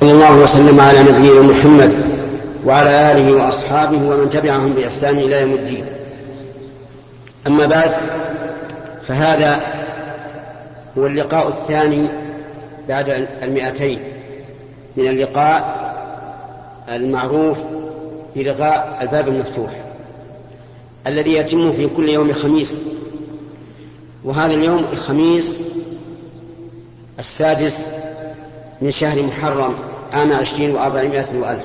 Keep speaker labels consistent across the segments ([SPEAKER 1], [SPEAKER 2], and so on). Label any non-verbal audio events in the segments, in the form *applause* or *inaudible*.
[SPEAKER 1] صلى الله وسلم على نبينا محمد وعلى آله وأصحابه ومن تبعهم بإحسان إلى يوم الدين. أما بعد فهذا هو اللقاء الثاني بعد المئتين من اللقاء المعروف بلقاء الباب المفتوح الذي يتم في كل يوم خميس. وهذا اليوم الخميس السادس من شهر محرم عام عشرين وأربعمائة وألف.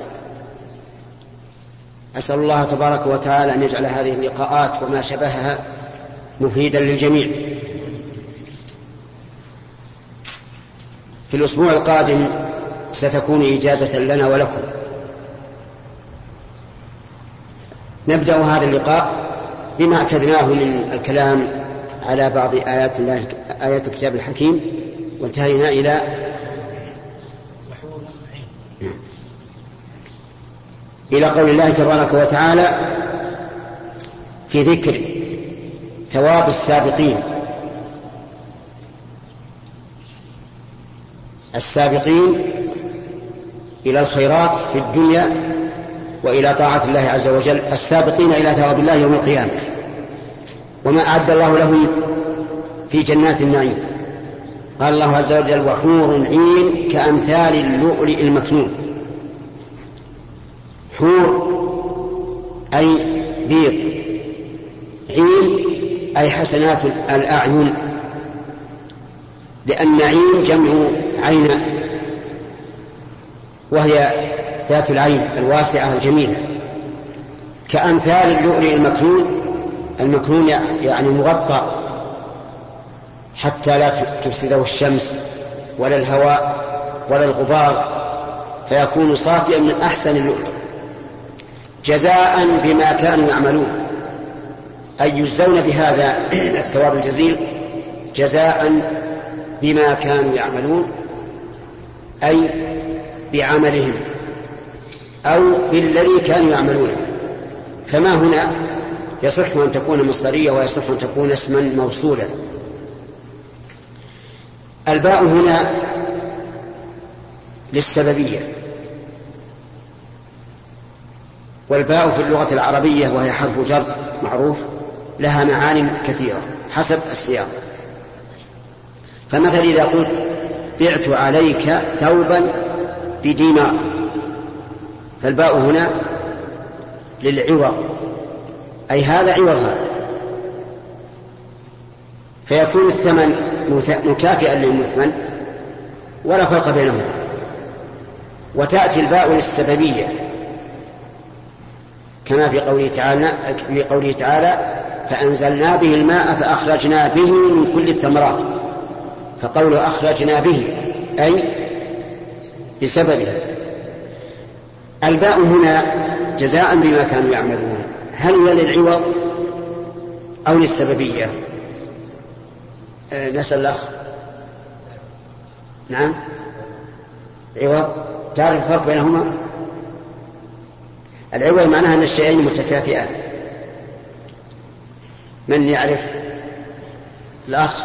[SPEAKER 1] أسأل الله تبارك وتعالى أن يجعل هذه اللقاءات وما شبهها مفيدا للجميع. في الأسبوع القادم ستكون إجازة لنا ولكم. نبدأ هذا اللقاء بما أعتدناه من الكلام على بعض آيات الله آيات الكتاب الحكيم وانتهينا إلى إلى قول الله تبارك وتعالى في ذكر ثواب السابقين. السابقين إلى الخيرات في الدنيا وإلى طاعة الله عز وجل. السابقين إلى ثواب الله يوم القيامة. وما أعد الله لهم في جنات النعيم. قال الله عز وجل وحور عين كأمثال اللؤلؤ المكنون. حور أي بيض. عين أي حسنات الأعين. لأن عين جمع عين وهي ذات العين الواسعة الجميلة. كأمثال اللؤلؤ المكنون المكنون يعني مغطى حتى لا تفسده الشمس ولا الهواء ولا الغبار فيكون صافيا من أحسن اللؤلؤ. جزاء بما كانوا يعملون. أي يجزون بهذا الثواب الجزيل جزاء بما كانوا يعملون أي بعملهم أو بالذي كانوا يعملونه فما هنا؟ يصح أن تكون مصدرية ويصح أن تكون اسما موصولا الباء هنا للسببية. والباء في اللغة العربية وهي حرف جر معروف لها معان كثيرة حسب السياق. فمثلا إذا قلت بعت عليك ثوبا بدينار فالباء هنا للعوض أي هذا عوض هذا. فيكون الثمن مكافئا للمثمن ولا فرق بينهما. وتأتي الباء للسببية. كما في قوله تعالى في قوله تعالى فأنزلنا به الماء فأخرجنا به من كل الثمرات. فقوله أخرجنا به أي بسببه الباء هنا جزاء بما كانوا يعملون. هل هي للعوض أو للسببية؟ أه نسأل الأخ. نعم. عوض. تعرف الفرق بينهما؟ العوض معناها أن الشيئين متكافئان. من يعرف؟ الأخ.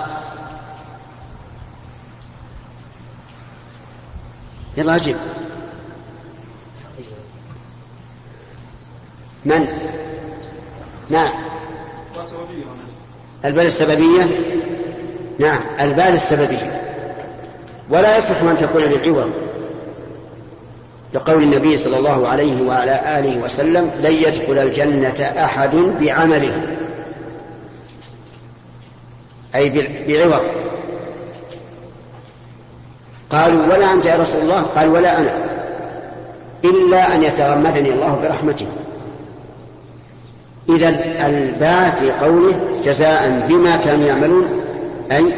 [SPEAKER 1] يلا أجب من؟ نعم. البال السببية؟ نعم البال السببية. ولا يصح أن تكون للعوض. لقول النبي صلى الله عليه وعلى آله وسلم لن يدخل الجنة أحد بعمله. أي بعوض. قالوا ولا أنت يا رسول الله؟ قال ولا أنا. إلا أن يتغمدني الله برحمته. إذا الباء في قوله جزاء بما كانوا يعملون أي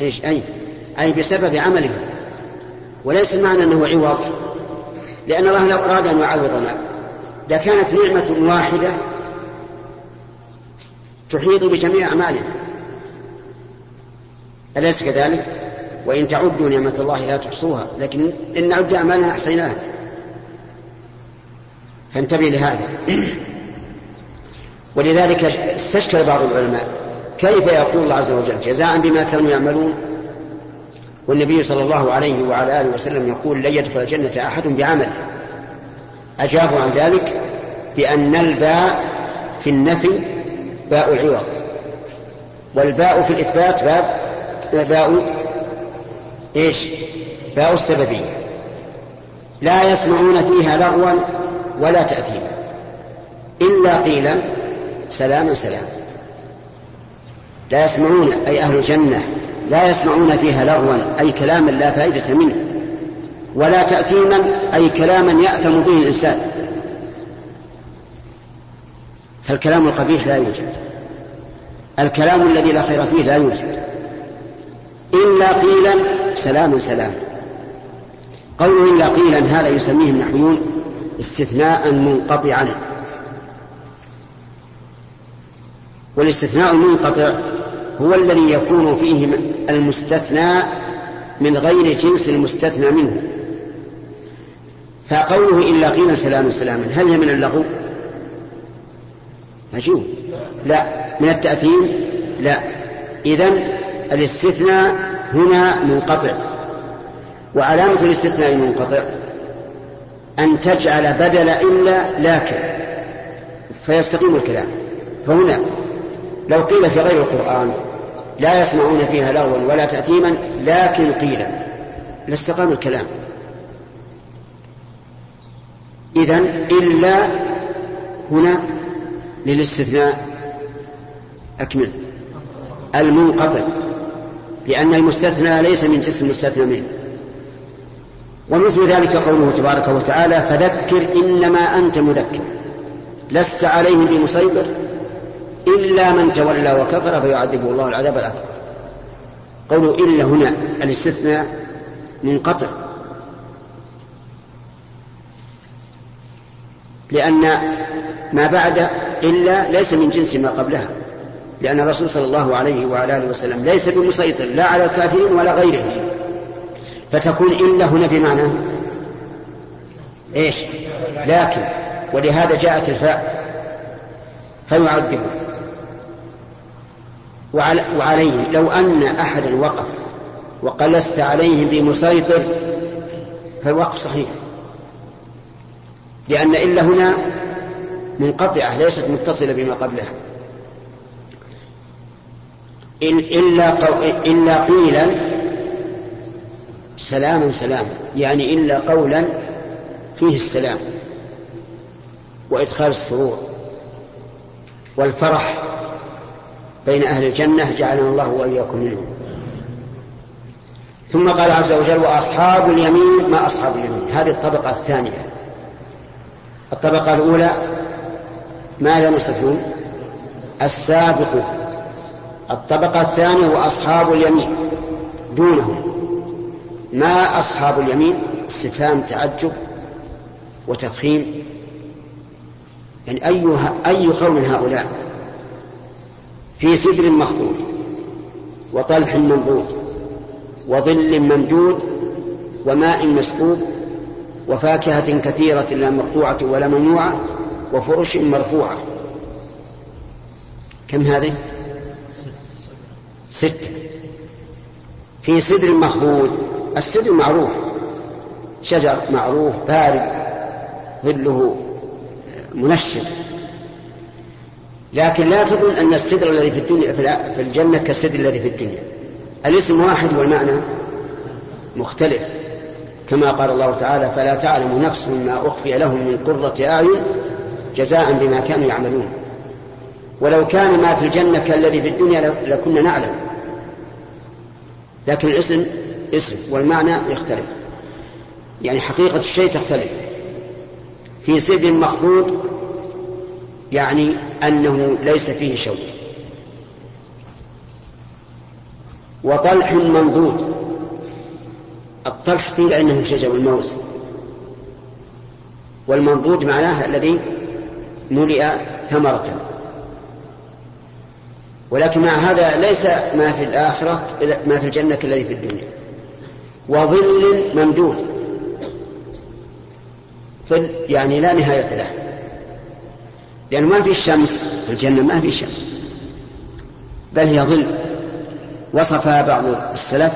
[SPEAKER 1] إيش أي أي بسبب عملهم وليس المعنى أنه عوض لأن الله لو أراد أن يعوضنا. لكانت نعمة واحدة تحيط بجميع أعمالنا. أليس كذلك؟ وإن تعدوا نعمة الله لا تحصوها لكن إن نعد أعمالنا أحصيناها. فانتبه لهذا. *clears throat* ولذلك استشكل بعض العلماء كيف يقول الله عز وجل جزاء بما كانوا يعملون؟ والنبي صلى الله عليه وعلى آله وسلم يقول لن يدخل الجنة أحد بعمله. أجابوا عن ذلك بأن الباء في النفي باء العوض والباء في الإثبات باب باء إيش؟ باء السببية. لا يسمعون فيها لغوا ولا تأثيما إلا قيلا سلاما سلاما. لا يسمعون أي أهل الجنة لا يسمعون فيها لغوا أي كلاما لا فائدة منه ولا تأثيما أي كلاما يأثم به الإنسان. فالكلام القبيح لا يوجد. الكلام الذي لا خير فيه لا يوجد. إلا قيلا سلاما سلاما. قوله إلا قيلا هذا يسميه النحويون استثناء منقطعا. والاستثناء المنقطع هو الذي يكون فيه المستثنى من غير جنس المستثنى منه. فقوله إلا قيلا سلاما سلاما هل هي من اللغو؟ عجيب. لا. من التأثيم؟ لا. إذن الاستثناء هنا منقطع. وعلامة الاستثناء المنقطع أن تجعل بدل إلا لكن فيستقيم الكلام. فهنا لو قيل في غير القرآن لا يسمعون فيها لغوا ولا تأثيما لكن قيل لاستقام الكلام. إذا إلا هنا للاستثناء. أكمل. المنقطع. لأن المستثنى ليس من جسم المستثنى منه ومثل ذلك قوله تبارك وتعالى فذكر إنما أنت مذكر. لست عليهم بمسيطر. إلا من تولى وكفر فيعذبه الله العذاب الأكبر. قوله إلا هنا الاستثناء منقطع لأن ما بعد إلا ليس من جنس ما قبلها. لأن الرسول صلى الله عليه وعلى آله وسلم ليس بمسيطر لا على الكافرين ولا غيرهم. فتكون إلا هنا بمعنى إيش؟ لكن. ولهذا جاءت الفاء فيعذبه. وعليه. لو أن أحدا وقف وقال لست بمسيطر فالوقف صحيح. لأن إلا هنا منقطعة ليست متصلة بما قبلها. إلا, إلا قيلا سلاما سلاما. يعني إلا قولا فيه السلام وإدخال السرور والفرح. بين أهل الجنة جعلنا الله وإياكم منهم. ثم قال عز وجل وأصحاب اليمين ما أصحاب اليمين. هذه الطبقة الثانية. الطبقة الأولى ماذا نصفون السابق. الطبقة الثانية وأصحاب اليمين. دونهم. ما أصحاب اليمين؟ استفهام تعجب وتفخيم. يعني أي أي قوم هؤلاء؟ في سدر مخضود وطلح منضود وظل ممدود وماء مسكوب وفاكهة كثيرة لا مقطوعة ولا ممنوعة وفرش مرفوعة. كم هذه؟ ستة في سدر مخضود السدر معروف شجر معروف بارد ظله منشط لكن لا تظن أن السدر الذي في الدنيا في الجنة كالسدر الذي في الدنيا. الاسم واحد والمعنى مختلف. كما قال الله تعالى فلا تعلم نفس ما أخفي لهم من قرة أعين جزاء بما كانوا يعملون. ولو كان ما في الجنة كالذي في الدنيا لكنا نعلم. لكن الاسم اسم والمعنى يختلف. يعني حقيقة الشيء تختلف. في سدر مخضود يعني أنه ليس فيه شوك وطلح منضود. الطلح قيل إنه شجر الموز. والمنضود معناه الذي ملئ ثمرة. ولكن مع هذا ليس ما في الآخرة ما في الجنة كالذي في الدنيا. وظل ممدود. ظل يعني لا نهاية له. لأن ما في شمس في الجنة ما في شمس. بل هي ظل. وصفها بعض السلف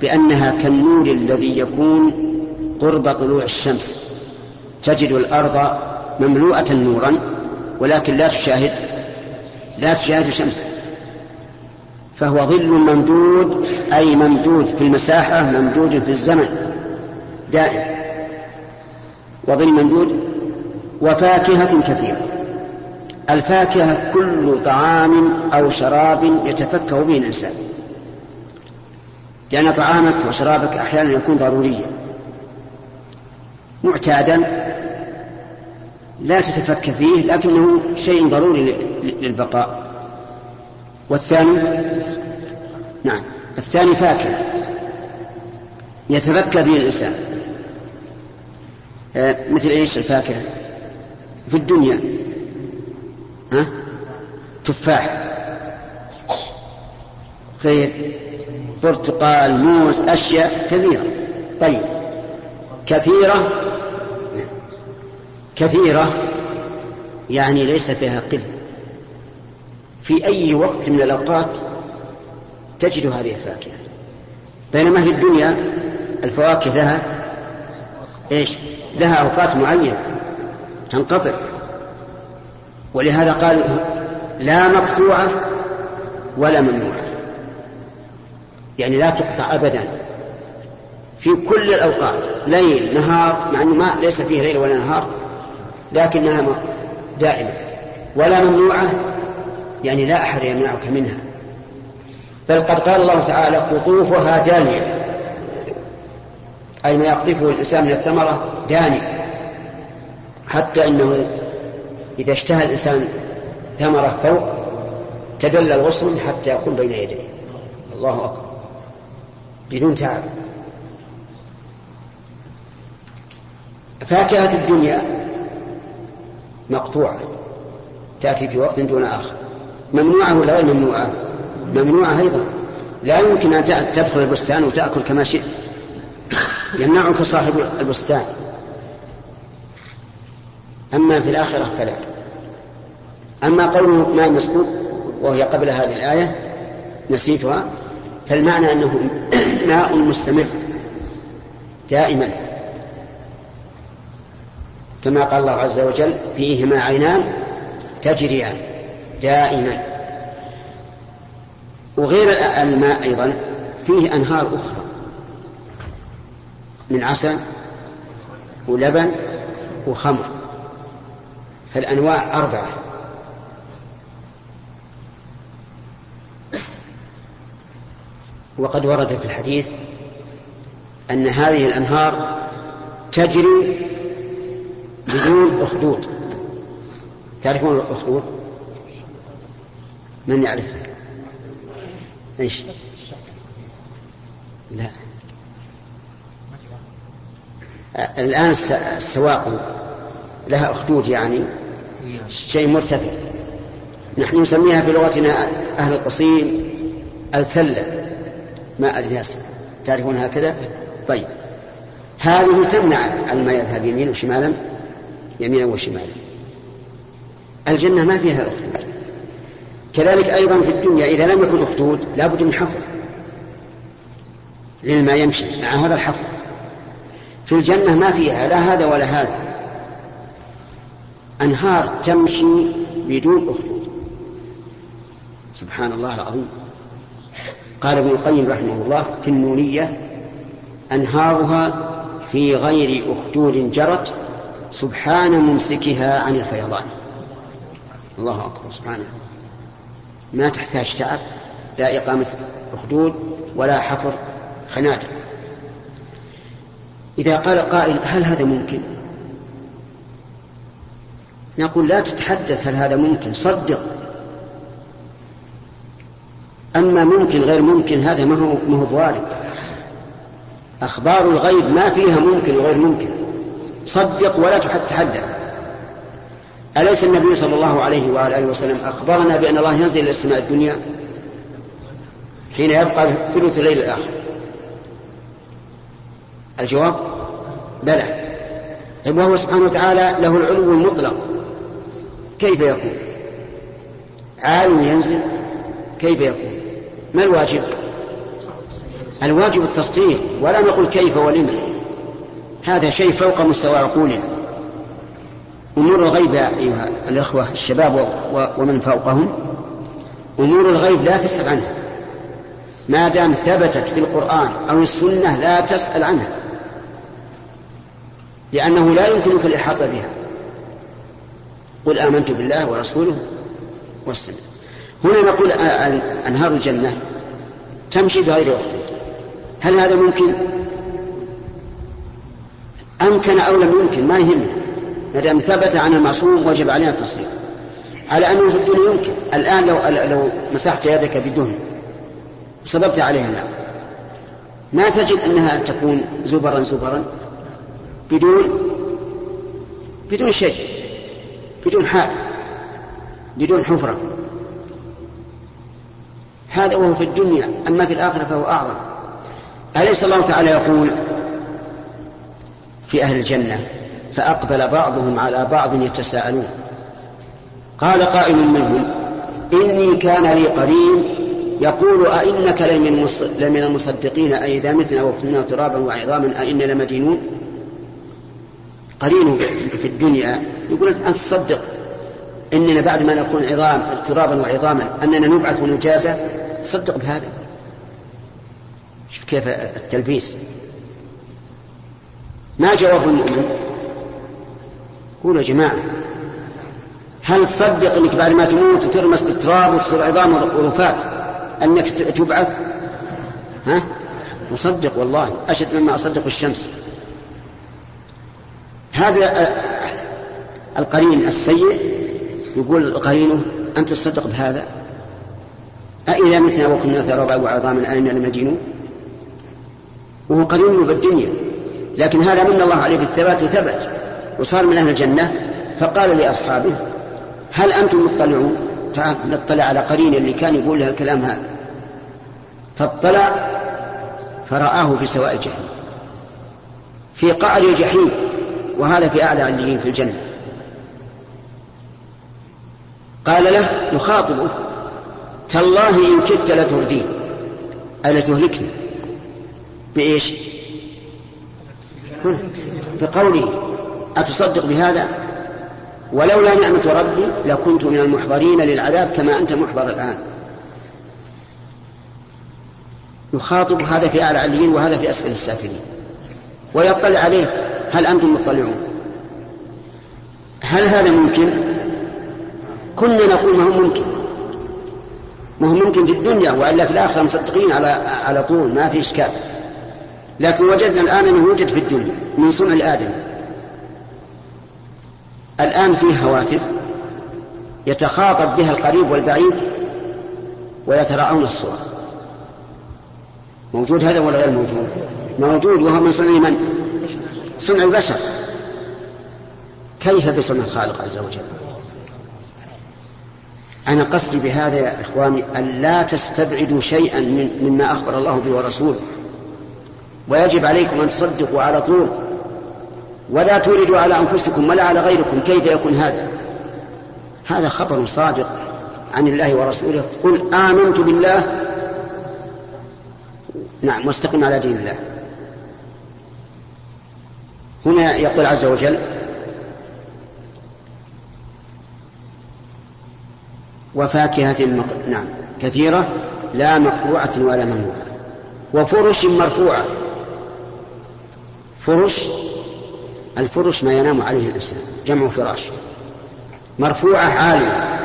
[SPEAKER 1] بأنها كالنور الذي يكون قرب طلوع الشمس. تجد الأرض مملوءة نورا ولكن لا تشاهد لا تشاهد شمسا فهو ظل ممدود أي ممدود في المساحة ممدود في الزمن دائم. وظل ممدود. وفاكهة كثيرة. الفاكهة كل طعام أو شراب يتفكه به الإنسان. لأن طعامك وشرابك أحيانا يكون ضروريا. معتادا لا تتفكر فيه لكنه شيء ضروري للبقاء. والثاني نعم الثاني فاكهة يتفكر به الإنسان. آه، مثل إيش الفاكهة؟ في الدنيا. ها؟ تفاح. خير برتقال موز أشياء كثيرة. طيب. كثيرة؟ كثيرة يعني ليس فيها قل في أي وقت من الأوقات تجد هذه الفاكهة. بينما في الدنيا الفواكه لها إيش؟ لها أوقات معينة. تنقطع. ولهذا قال لا مقطوعة ولا ممنوعة. يعني لا تقطع أبدا. في كل الأوقات ليل نهار مع أنه ما ليس فيه ليل ولا نهار لكنها دائمة. ولا ممنوعة يعني لا أحد يمنعك منها. بل قد قال الله تعالى قطوفها دانية. أي ما يقطفه الإنسان من الثمرة داني حتى إنه إذا اشتهى الإنسان ثمرة فوق تدلى الغصن حتى يكون بين يديه. الله أكبر. بدون تعب. فاكهة الدنيا مقطوعة تأتي في وقت دون آخر. ممنوعة ولا غير ممنوعة؟ ممنوعة أيضا. لا يمكن أن تدخل البستان وتأكل كما شئت. يمنعك صاحب البستان. أما في الآخرة فلا. أما قول ماء مسكوب وهي قبل هذه الآية نسيتها فالمعنى أنه *clears throat* ماء مستمر دائما. كما قال الله عز وجل فيهما عينان تجريان دائما. وغير الماء أيضا فيه أنهار أخرى من عسل ولبن وخمر فالأنواع أربعة. وقد ورد في الحديث أن هذه الأنهار تجري بدون أخدود. تعرفون الأخدود؟ من يعرف إيش؟ لا. الآن السواقي لها أخدود يعني شيء مرتفع. نحن نسميها في لغتنا أهل القصيم السلة ما أدري تعرفون هكذا؟ طيب. هذه تمنع الماء يذهب يمينا وشمالا؟ يمينا وشمالا. الجنة ما فيها أخدود كذلك أيضا في الدنيا إذا لم يكن أخدود لا بد من حفر. للماء يمشي مع هذا الحفر. في الجنة ما فيها لا هذا ولا هذا. أنهار تمشي بدون أخدود. سبحان الله العظيم. قال ابن القيم رحمه الله في النونية أنهارها في غير أخدود جرت سبحان ممسكها عن الفيضان. الله أكبر سبحانه ما تحتاج تعب لا إقامة أخدود ولا حفر خنادق. إذا قال قائل هل هذا ممكن؟ نقول لا تتحدث هل هذا ممكن؟ صدق. أما ممكن غير ممكن هذا ما هو ما هو بوارد أخبار الغيب ما فيها ممكن وغير ممكن. صدق ولا تتحدث أليس النبي صلى الله عليه وعلى آله وسلم أخبرنا بأن الله ينزل إلى السماء الدنيا حين يبقى ثلث الليل الآخر؟ الجواب؟ بلى. طيب وهو سبحانه وتعالى له العلو المطلق. كيف يكون؟ عالم ينزل كيف يكون؟ ما الواجب؟ الواجب التصديق ولا نقول كيف ولما هذا شيء فوق مستوى عقولنا. أمور الغيب يا أيها الأخوة الشباب ومن فوقهم أمور الغيب لا تسأل عنها. ما دام ثبتت في القرآن أو السنة لا تسأل عنها. لأنه لا يمكنك الإحاطة بها. قل آمنت بالله ورسوله والسنة هنا نقول أنهار الجنة تمشي بغير وقت. هل هذا ممكن؟ أمكن أو لم يمكن؟ ما يهم ما دام ثبت عن المعصوم وجب علينا التصديق. على أنه في الدنيا يمكن. الآن لو لو مسحت يدك بدهن وصببت عليها الماء ما تجد أنها تكون زبرا زبرا؟ بدون بدون شيء. بدون حال بدون حفرة. هذا وهو في الدنيا أما في الآخرة فهو أعظم. أليس الله تعالى يقول في أهل الجنة فأقبل بعضهم على بعض يتساءلون. قال قائل منهم إني كان لي قرين يقول أئنك لمن المصدقين أئذا متنا وكنا ترابا وعظاما أئنا لمدينون؟ قرينه في الدنيا يقول أنت تصدق. إننا بعد ما نكون عظام ترابا وعظاما أننا نبعث ونجازى تصدق بهذا شوف كيف التلبيس ما جواب المؤمن قولوا يا جماعة هل تصدق إنك بعد ما تموت وترمس بالتراب وتصير عظام ورفات أنك تبعث؟ ها؟ مصدق والله أشد مما أصدق الشمس. هذا القرين السيء يقول قرينه أنت تصدق بهذا؟ أإذا متنا وكنا ثرابا وعظاما أين المدينون؟ وهو قرين بالدنيا لكن هذا من الله عليه بالثبات وثبت. وصار من أهل الجنة. فقال لأصحابه هل أنتم مطلعون؟ تعال نطلع على قرين اللي كان يقول لها الكلام هذا. فاطلع فرآه في سواء الجحيم. في قعر الجحيم. وهذا في أعلى عليين في الجنة. قال له يخاطبه تالله إن كدت لتردين ألا تهلكني. بإيش؟ بقوله أتصدق بهذا؟ ولولا نعمة ربي لكنت من المحضرين للعذاب كما أنت محضر الآن. يخاطب هذا في أعلى عليين وهذا في أسفل السافلين. ويطلع عليه هل أنتم مطلعون؟ هل هذا ممكن؟ كنا نقول ما هو ممكن. ما هو ممكن في الدنيا وإلا في الآخرة مصدقين على على طول ما في إشكال. لكن وجدنا الآن أنه يوجد في الدنيا من صنع الآدم الآن فيه هواتف يتخاطب بها القريب والبعيد ويتراءون الصور. موجود هذا ولا غير موجود؟ موجود وهو من صنع من؟ صنع البشر. كيف بصنع الخالق عز وجل؟ أنا قصدي بهذا يا إخواني أن لا تستبعدوا شيئا من مما أخبر الله به ورسوله. ويجب عليكم أن تصدقوا على طول. ولا توردوا على أنفسكم ولا على غيركم. كيف يكون هذا؟ هذا خبر صادق عن الله ورسوله. قل آمنت بالله. نعم واستقم على دين الله. هنا يقول عز وجل وفاكهة مق... نعم كثيرة لا مقروعة ولا ممنوعة. وفرش مرفوعة. فرش الفرش ما ينام عليه الإنسان جمع فراش. مرفوعة عالية.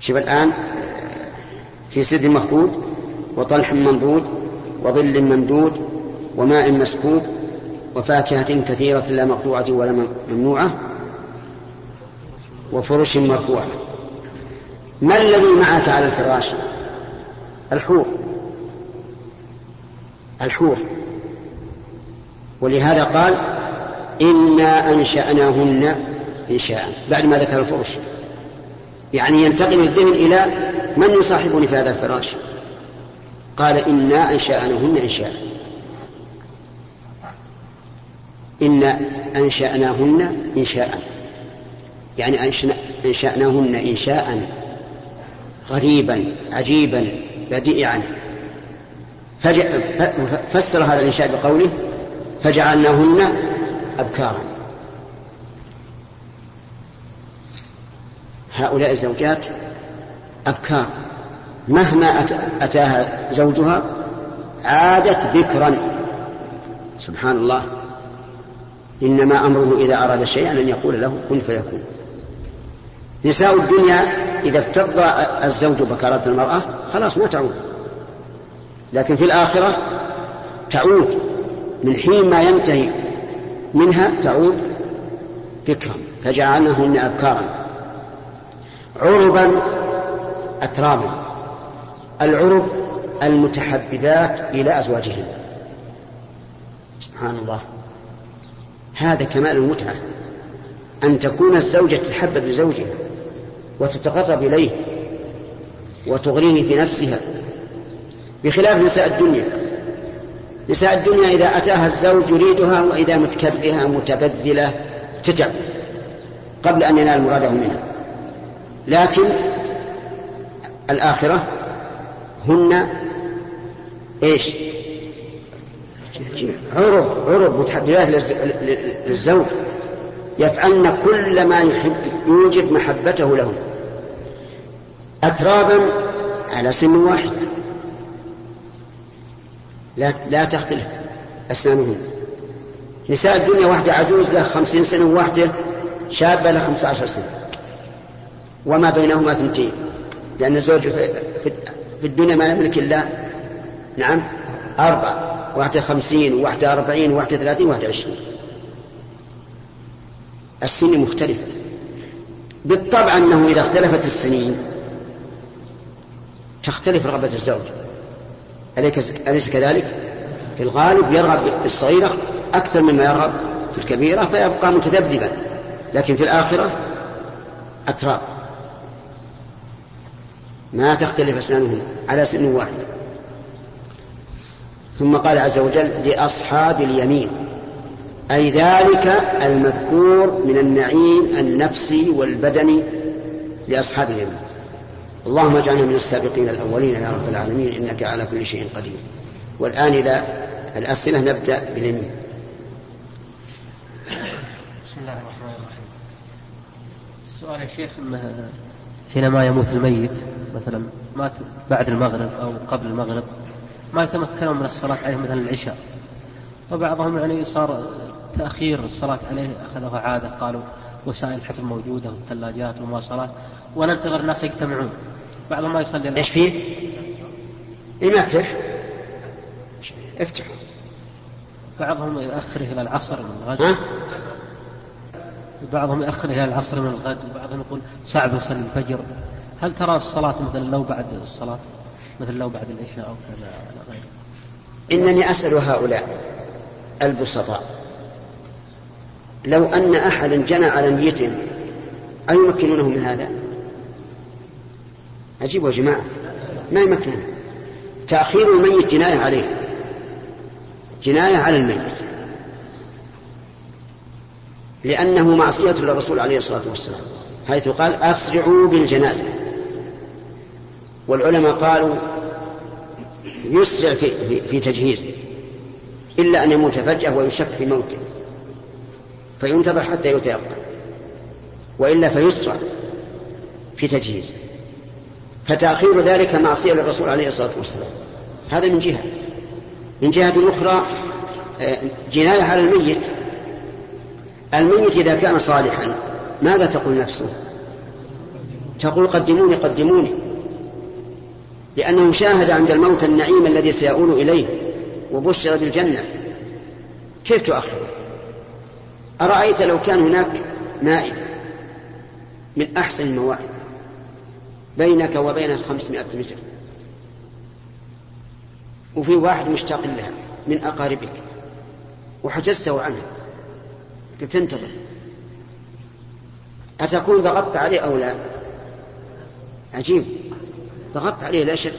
[SPEAKER 1] شوف الآن في سد مخضود وطلح منضود وظل ممدود وماء مسكوب وفاكهة كثيرة لا مقطوعة ولا ممنوعة. وفرش مرفوعة ما الذي معك على الفراش؟ الحور. الحور. ولهذا قال إنا أنشأناهن إنشاء. بعد ما ذكر الفرش. يعني ينتقل الذهن إلى من يصاحبني في هذا الفراش؟ قال إنا أنشأناهن إنشاء. إنا أنشأناهن إنشاء. يعني أنشأناهن إنشاء غريبا عجيبا بديعا. فسر هذا الإنشاء بقوله فجعلناهن أبكارا. هؤلاء الزوجات أبكار. مهما أتاها زوجها عادت بكرا. سبحان الله. إنما أمره إذا أراد شيئا أن يقول له كن فيكون. نساء الدنيا إذا افترض الزوج بكارة المرأة خلاص ما تعود. لكن في الآخرة تعود. من حين ما ينتهي منها تعود بكرا فجعلناهن أبكارا. عربا أترابا. العرب المتحببات إلى أزواجهن. سبحان الله. هذا كمال المتعة. أن تكون الزوجة تتحبب لزوجها. وتتقرب إليه وتغريه في نفسها بخلاف نساء الدنيا. نساء الدنيا إذا أتاها الزوج يريدها وإذا متكبهة متبذلة تتعب قبل أن ينال مراده منها. لكن الآخرة هن إيش؟ عرب عرب متحببات للزوج يفعلن كل ما يحب يوجب محبته لهن. أترابا على سن واحدة لا, لا تختلف. أسنانهن نساء الدنيا واحدة عجوز له خمسين سنة وواحدة شابة له خمسة عشر سنة. وما بينهما ثنتين لأن الزوج في الدنيا ما يملك إلا نعم أربع واحدة خمسين وواحدة أربعين وواحدة ثلاثين وواحدة عشرين. السن مختلفة بالطبع أنه إذا اختلفت السنين تختلف رغبة الزوج. أليس كذلك؟ في الغالب يرغب بالصغيرة أكثر مما يرغب في الكبيرة فيبقى متذبذبا. لكن في الآخرة أتراب ما تختلف أسنانهم على سن واحد. ثم قال عز وجل لأصحاب اليمين أي ذلك المذكور من النعيم النفسي والبدني لأصحاب اليمين. اللهم اجعلنا من السابقين الأولين يا رب العالمين إنك على كل شيء قدير. والآن إلى الأسئلة نبدأ باليمين.
[SPEAKER 2] بسم الله الرحمن الرحيم. السؤال يا شيخ حينما يموت الميت مثلا مات بعد المغرب أو قبل المغرب ما يتمكنون من الصلاة عليه مثلا العشاء؟ وبعضهم يعني صار تأخير الصلاة عليه أخذه عادة قالوا وسائل الحفظ موجودة والثلاجات والمواصلات وننتظر الناس يجتمعون. بعضهم ما يصلي
[SPEAKER 1] إيش فيه؟ إيه افتح افتح.
[SPEAKER 2] بعضهم يأخره إلى العصر من الغد. ها؟ بعضهم يأخر إلى العصر من الغد وبعضهم يقول صعب يصلي الفجر. هل ترى الصلاة مثلا لو بعد الصلاة؟ مثل لو بعد العشاء أو كذا
[SPEAKER 1] إنني أسأل هؤلاء البسطاء. لو أن أحدا جنى على ميت أيمكنونه من هذا؟ عجيب يا جماعة ما يمكنونه تأخير الميت جناية عليه جناية على الميت. لأنه معصية للرسول عليه الصلاة والسلام حيث قال أسرعوا بالجنازة. والعلماء قالوا يسرع في, في, في تجهيزه إلا أن يموت فجأة ويشك في موته. فينتظر حتى يتيقن وإلا فيسرع في تجهيزه فتأخير ذلك معصية للرسول عليه الصلاة والسلام. هذا من جهة. من جهة أخرى آه، جناية على الميت. الميت إذا كان صالحا ماذا تقول نفسه؟ تقول قدموني قدموني. لأنه شاهد عند الموت النعيم الذي سيؤول إليه وبشر بالجنة. كيف تؤخره؟ أرأيت لو كان هناك مائدة من أحسن الموائد بينك وبين خمسمائة متر وفي واحد مشتاق لها من أقاربك وحجزته عنها. قلت انتظر. أتكون ضغطت عليه أو لا؟ عجيب. ضغطت عليه لا شك.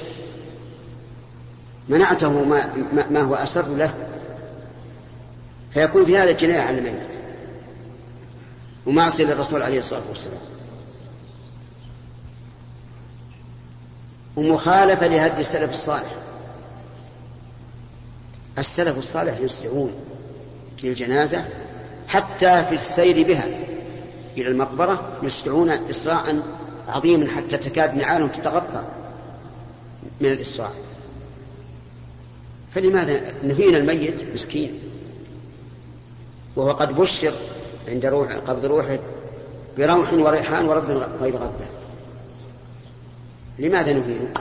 [SPEAKER 1] منعته ما, ما هو أسر له. فيكون في هذا جناية على الميت. ومعصية للرسول عليه الصلاة والسلام. ومخالفة لهدي السلف الصالح. السلف الصالح يسرعون للجنازة حتى في السير بها إلى المقبرة يسرعون إسراعا عظيما حتى تكاد نعالهم تتغطى من الإسراع فلماذا نهينا الميت مسكين؟ وهو قد بشر عند روح قبض روحه بروح وريحان ورب غير غضبه لماذا نهينه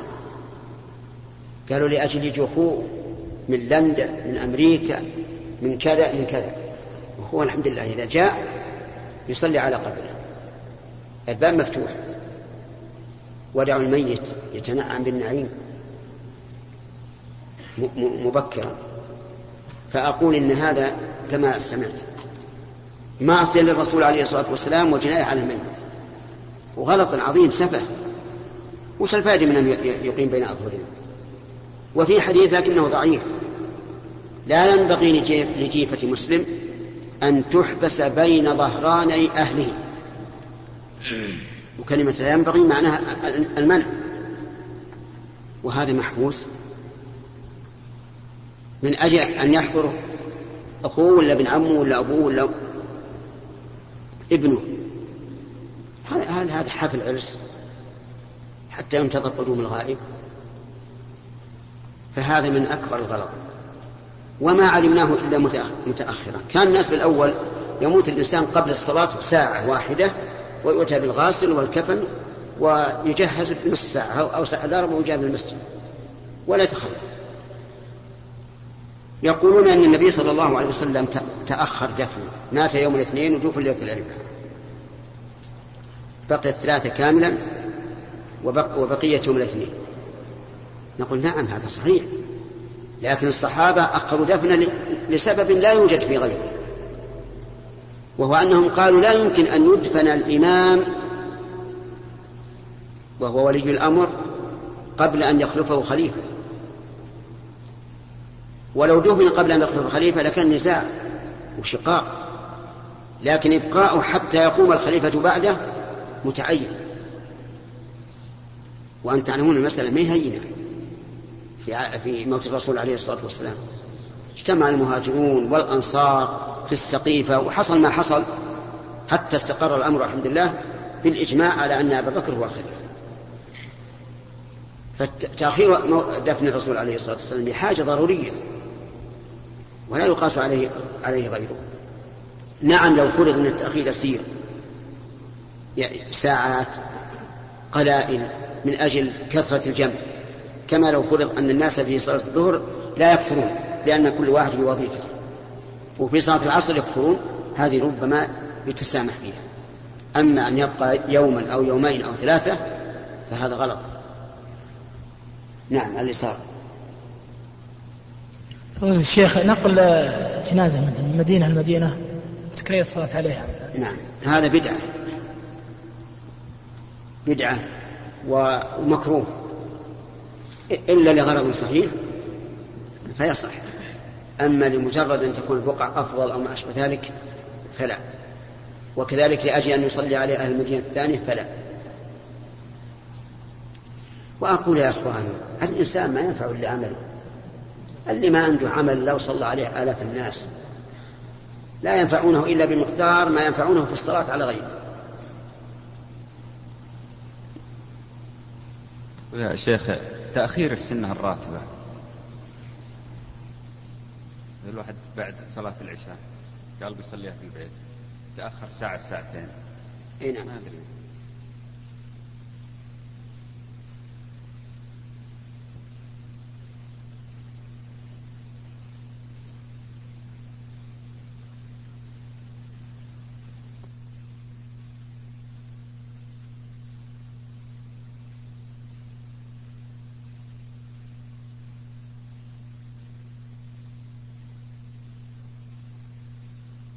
[SPEAKER 1] قالوا لأجل يجوا من لندن من أمريكا من كذا من كذا. وهو الحمد لله إذا جاء يصلي على قبره. الباب مفتوح. ودعوا الميت يتنعم بالنعيم. مبكرا. فأقول إن هذا كما سمعت. معصية للرسول عليه الصلاة والسلام وجناية على الميت. وغلط عظيم سفه. وش الفائدة من أن يقيم بين أظهرنا؟ وفي حديث لكنه ضعيف. لا ينبغي لجيفة مسلم أن تحبس بين ظهراني أهله. وكلمة لا ينبغي معناها المنع. وهذا محبوس. من أجل أن يحضر أخوه ولا ابن عمه ولا أبوه ولا ابنه. هذا هذا حفل عرس. حتى ينتظر قدوم الغائب. فهذا من أكبر الغلط. وما علمناه إلا متأخرا. كان الناس بالأول يموت الإنسان قبل الصلاة ساعة واحدة ويؤتى بالغاسل والكفن ويجهز بنص ساعة أو ساعة إلا ويجاب المسجد ولا يتخلف يقولون أن النبي صلى الله عليه وسلم تأخر دفنه مات يوم الاثنين وجوف الليلة الأربعاء بقيت ثلاثة كاملا وبق وبقية يوم الاثنين. نقول نعم هذا صحيح. لكن الصحابة أخروا دفنه لسبب لا يوجد في غيره. وهو أنهم قالوا لا يمكن أن يدفن الإمام وهو ولي الأمر قبل أن يخلفه خليفة. ولو دفن قبل أن يخلف الخليفة لكان نزاع وشقاق. لكن إبقاؤه حتى يقوم الخليفة بعده متعين. وأن تعلمون المسألة ما هينة في في موت الرسول عليه الصلاة والسلام. اجتمع المهاجرون والأنصار في السقيفة وحصل ما حصل حتى استقر الأمر الحمد لله بالإجماع على أن أبا بكر هو الخليفة. فتأخير دفن الرسول عليه الصلاة والسلام بحاجة ضرورية. ولا يقاس عليه عليه غيره. نعم لو فرض أن التأخير يسير ساعات قلائل من أجل كثرة الجمع. كما لو فرض أن الناس في صلاة الظهر لا يكثرون لأن كل واحد بوظيفته. وفي صلاة العصر يكثرون هذه ربما يتسامح فيها. أما أن يبقى يوما أو يومين أو ثلاثة فهذا غلط. نعم اليسار.
[SPEAKER 3] الشيخ نقل جنازة مثلا من مدينة لمدينة تكرير الصلاة عليها.
[SPEAKER 1] نعم. هذا بدعة. بدعة ومكروه. إلا لغرض صحيح فيصح. أما لمجرد أن تكون البقعة أفضل أو ما أشبه ذلك فلا. وكذلك لأجل أن يصلي عليه أهل المدينة الثانية فلا. وأقول يا أخوان الإنسان ما ينفع إلا عمله. اللي ما عنده عمل لو صلى عليه آلاف الناس. لا ينفعونه إلا بمقدار ما ينفعونه في الصلاة على غيره.
[SPEAKER 4] يا شيخ تأخير السنة الراتبة. الواحد بعد صلاة العشاء قال بيصليها في البيت تأخر ساعة ساعتين.
[SPEAKER 1] إي نعم. ما أدري.